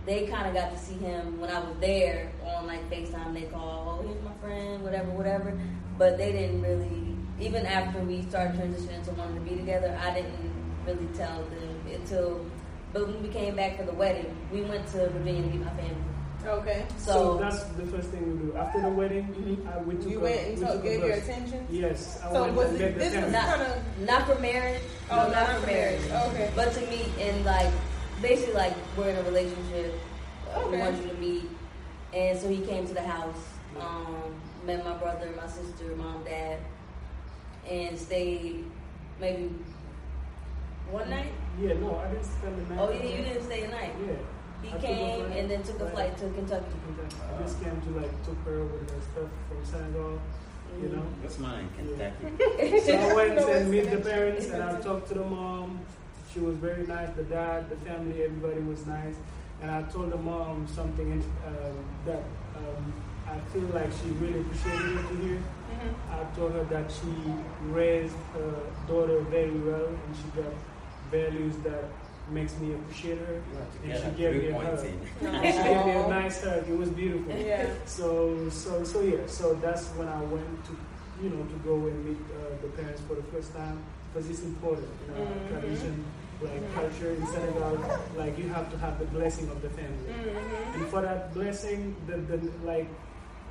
they kind of got to see him when I was there on like FaceTime. They call, oh, here's my friend, whatever, whatever. But they didn't really. Even after we started transitioning to wanting to be together, I didn't really tell them until. But when we came back for the wedding, we went to Virginia to meet my family. Okay. So, So, that's the first thing we do. After the wedding, Mhm. uh, we took You a, went and we told, took gave your attention. Yes, I So went was and it- this was not, kinda- not for marriage. Oh, no, not for marriage. Okay. But to meet and like basically like we're in a relationship. We want you to meet. And so he came to the house, um, met my brother, my sister, mom, dad, and stayed maybe one night. Yeah, no, I didn't spend the night. Oh yeah, you didn't stay a night. Yeah. He I came flight, and then took a right. flight to Kentucky. kentucky I just came to like took her with her stuff from Senegal, you know. that's mine, in Kentucky. So I went and meet the parents and I talked to the mom. She was very nice. The dad, the family, everybody was nice. And I told the mom something um, that um, I feel like she really appreciated it to hear. Mhm. I told her that she raised her daughter very well and she got values that makes me appreciate her. And she gave me a hug. She gave me a nice hug. It was beautiful. Yeah. So, so, so yeah. So that's when I went to, you know, to go and meet uh, the parents for the first time because it's important. You know, our Mhm. tradition, like culture in Senegal, like you have to have the blessing of the family. Mhm. And for that blessing, the, the like,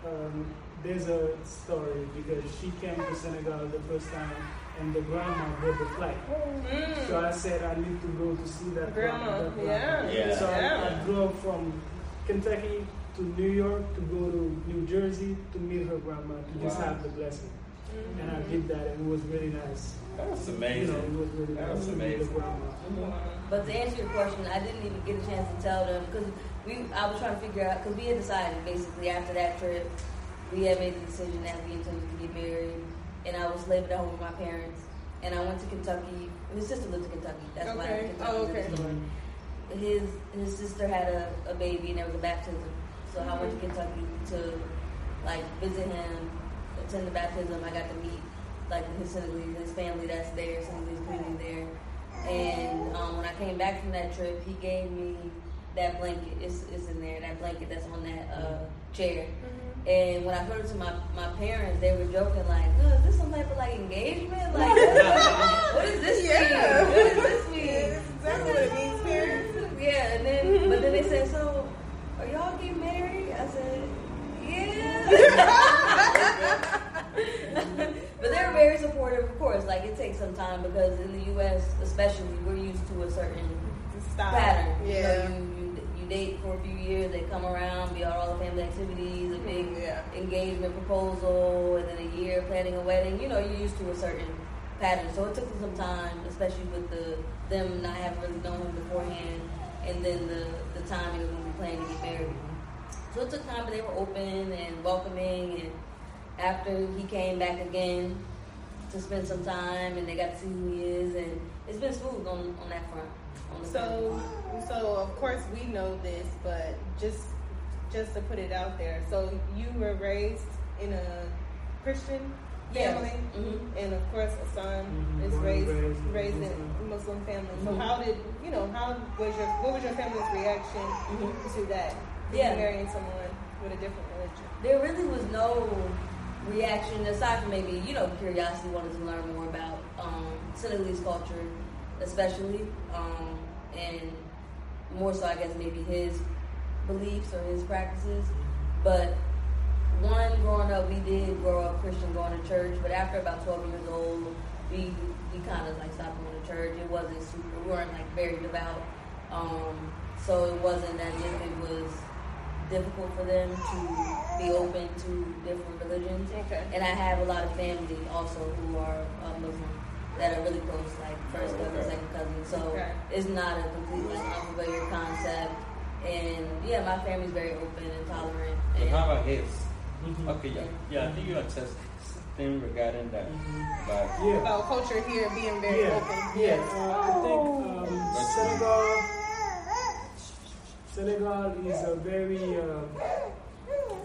um, there's a story because she came to Senegal the first time and the grandma bought the flight. Mm. So I said I need to go to see that Grandma, that yeah. Yeah. So I, Yeah. I drove from Kentucky to New York to go to New Jersey to meet her grandma to just have the blessing. And I did that, and it was really nice. That's You know, amazing. it was really That nice. was to amazing. But to answer your question, I didn't even get a chance to tell them because we. I was trying to figure out because we had decided basically after that trip, we had made the decision that we intended to get married, and I was living at home with my parents, and I went to Kentucky. His sister lived in Kentucky. That's why Okay. Kentucky Oh, was the okay. His his sister had a, a baby and there was a baptism, so I went to Kentucky to like visit him, attend the baptism. I got to meet like his his family that's there, Senegalese community there. And um, when I came back from that trip, he gave me that blanket. It's, it's in there, that blanket that's on that uh, chair. And when I heard it to my, my parents, they were joking like, oh, "Is this some type of like engagement? Like, what does this Yeah. mean? What does this mean?" Yeah, that's what it means, parents. Yeah, and then but then they said, "So, are y'all getting married?" I said. But they were very supportive, of course. Like it takes some time because in the U.S., especially, we're used to a certain Stop. pattern. Yeah. You know, you, you you date for a few years, they come around, be all the family activities, a mm-hmm. big Yeah. engagement proposal, and then a year planning a wedding. You know, you're used to a certain pattern. So it took them some time, especially with the them not having really known him beforehand, and then the the timing of when we planned to get married. So it took time, but they were open and welcoming. And after he came back again to spend some time, and they got to see who he is, and it's been smooth on on that front. On the So, so of course we know this, but just just to put it out there. So you were raised in a Christian Yeah. family, Mhm. and of course Assane Mhm. is Born raised raised in raised in Muslim. a Muslim family. So Mhm. how did you know? How was your what was your family's reaction Mhm. to that? Yeah. Marrying someone with a different religion. there really was no reaction aside from maybe you know curiosity wanted to learn more about um, Senegalese culture especially um, and more so I guess maybe his beliefs or his practices but one growing up we did grow up Christian going to church but after about 12 years old we we kind of like stopped going to church it wasn't super we weren't like very devout um, so it wasn't as if it was difficult for them to be open to different religions. Okay. And I have a lot of family also who are uh, Muslim that are really close, like first cousin, Okay. second cousin. So Okay. it's not a completely unfamiliar concept. And yeah, my family's very open and tolerant. But And how about his? Mhm. Okay, yeah, yeah. I think you had said something regarding that, Mhm. but Yeah. About culture here being very yeah, open. Yeah, uh, I think um, Senegal, Senegal is a very uh,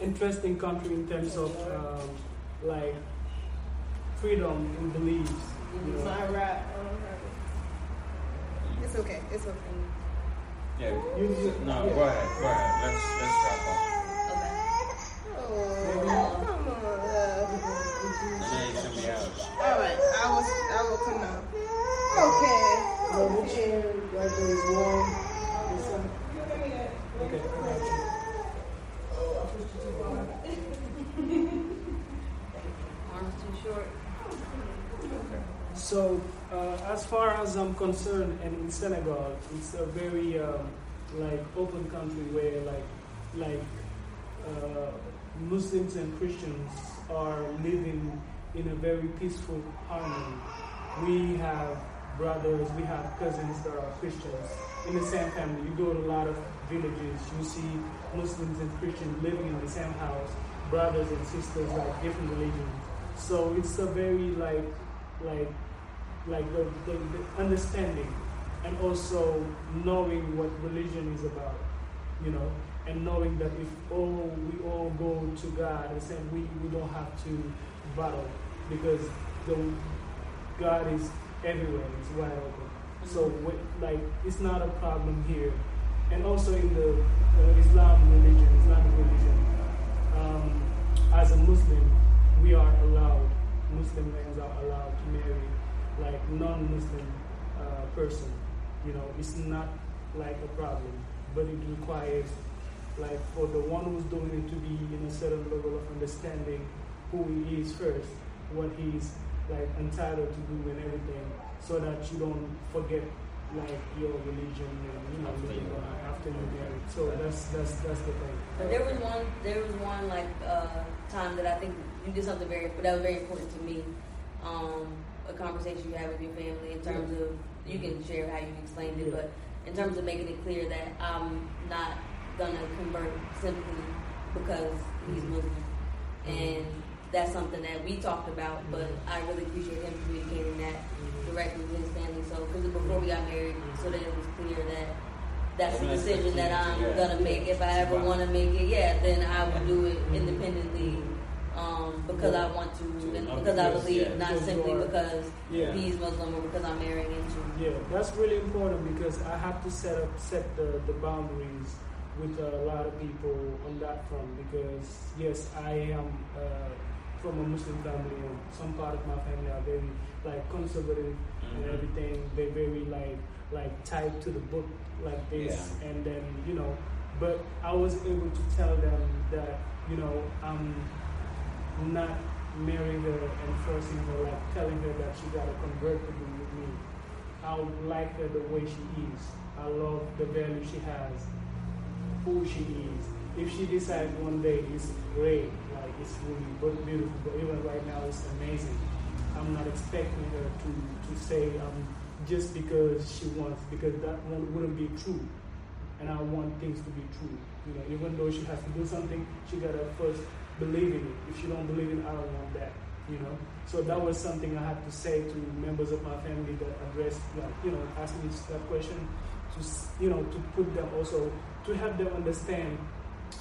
interesting country in terms of um, like freedom in beliefs. You know. My rap. I don't have it. It's okay. It's okay. yeah. You- you- No, yeah. go ahead, go ahead. Let's let's wrap up. okay. Oh, come on, love. And then you send me out. All right, I will. I will come out. Okay. So make sure right there is warm. This one. Okay, I got you. Arms too short. So, uh, as far as I'm concerned, and in Senegal, it's a very um, like open country where like like uh, Muslims and Christians are living in a very peaceful harmony. We have brothers, we have cousins that are Christians in the same family. You go to a lot of villages, you see Muslims and Christians living in the same house, brothers and sisters like different religions. So it's a very like like like the, the, the understanding and also knowing what religion is about, you know, and knowing that if all we all go to God and say we, we don't have to battle because the God is everywhere, it's wide open. So mm-hmm. like it's not a problem here. And also in the uh, Islam religion, Islamic religion, um, as a Muslim, we are allowed, Muslim men are allowed to marry like non-Muslim uh, person. You know, it's not like a problem, but it requires like for the one who's doing it to be in a certain level of understanding who he is first, what he's like entitled to do and everything, so that you don't forget like your religion and you know After you- after you married. So that's that's that's the thing. But there was one, there was one like uh, time that I think you did something very, but that was very important to me. Um, a conversation you had with your family in terms of you can share how you explained it, Yeah. but in terms of making it clear that I'm not gonna convert simply because he's Mhm. Muslim, and that's something that we talked about. But I really appreciate him communicating that directly with his family. So because before we got married, so that it was clear that that's the decision that I'm yeah. gonna make. If I ever want to make it, yeah, then I will do it independently. Um, because I want to, and Of because I believe, yeah. not Because simply are- because Yeah. he's Muslim or because I'm marrying into. Yeah, that's really important because I have to set up set the, the boundaries with a lot of people on that front because yes, I am uh, from a Muslim family and some part of my family are very like conservative and Mhm. everything. They're very like like tied to the book like this Yeah. and then you know but I was able to tell them that, you know, I'm not marrying her and forcing her, like telling her that she gotta convert to be with me. I like her the way she is. I love the value she has, who she is. If she decides one day it's great, it's really beautiful, but even right now it's amazing. I'm not expecting her to, to say um, just because she wants, because that wouldn't be true. And I want things to be true. You know, even though she has to do something, she gotta first believe in it. If she don't believe in it, I don't want that. You know, so that was something I had to say to members of my family that addressed, like, you know, asked me that question to, you know, to put them also to help them understand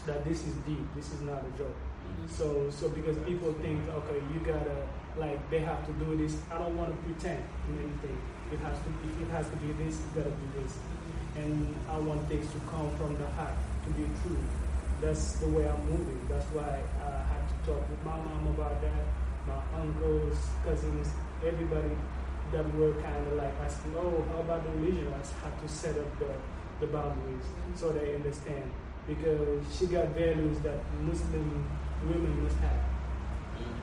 that this is deep. This is not a joke. So, so because people think, okay, you gotta like they have to do this. I don't want to pretend in anything. It has to. If it has to be this, it gotta be this. And I want things to come from the heart to be true. That's the way I'm moving. That's why I had to talk with my mom about that. My uncles, cousins, everybody that were kind of like asking, oh, how about the religion? I had to set up the, the boundaries so they understand. Because she got values that Muslim women must have.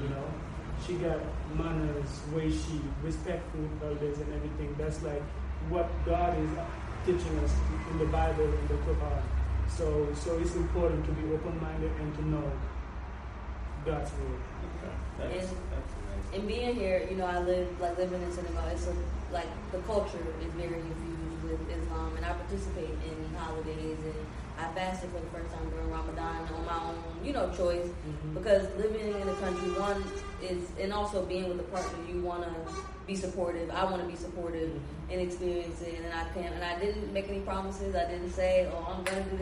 You know, she got manners, way she respectful elders and everything. That's like what God is teaching us in the Bible and the Quran. So, so it's important to be open-minded and to know God's word. That's, And- that's. And being here, you know, I live like living in Senegal. It's a, like the culture is very infused with Islam, and I participate in holidays and I fasted for the first time during Ramadan on my own, you know, choice. Mhm. Because living in the country, one is, and also being with a partner, you want to be supportive. I want to be supportive and experience it, and I can. And I didn't make any promises. I didn't say, "Oh, I'm going to do this."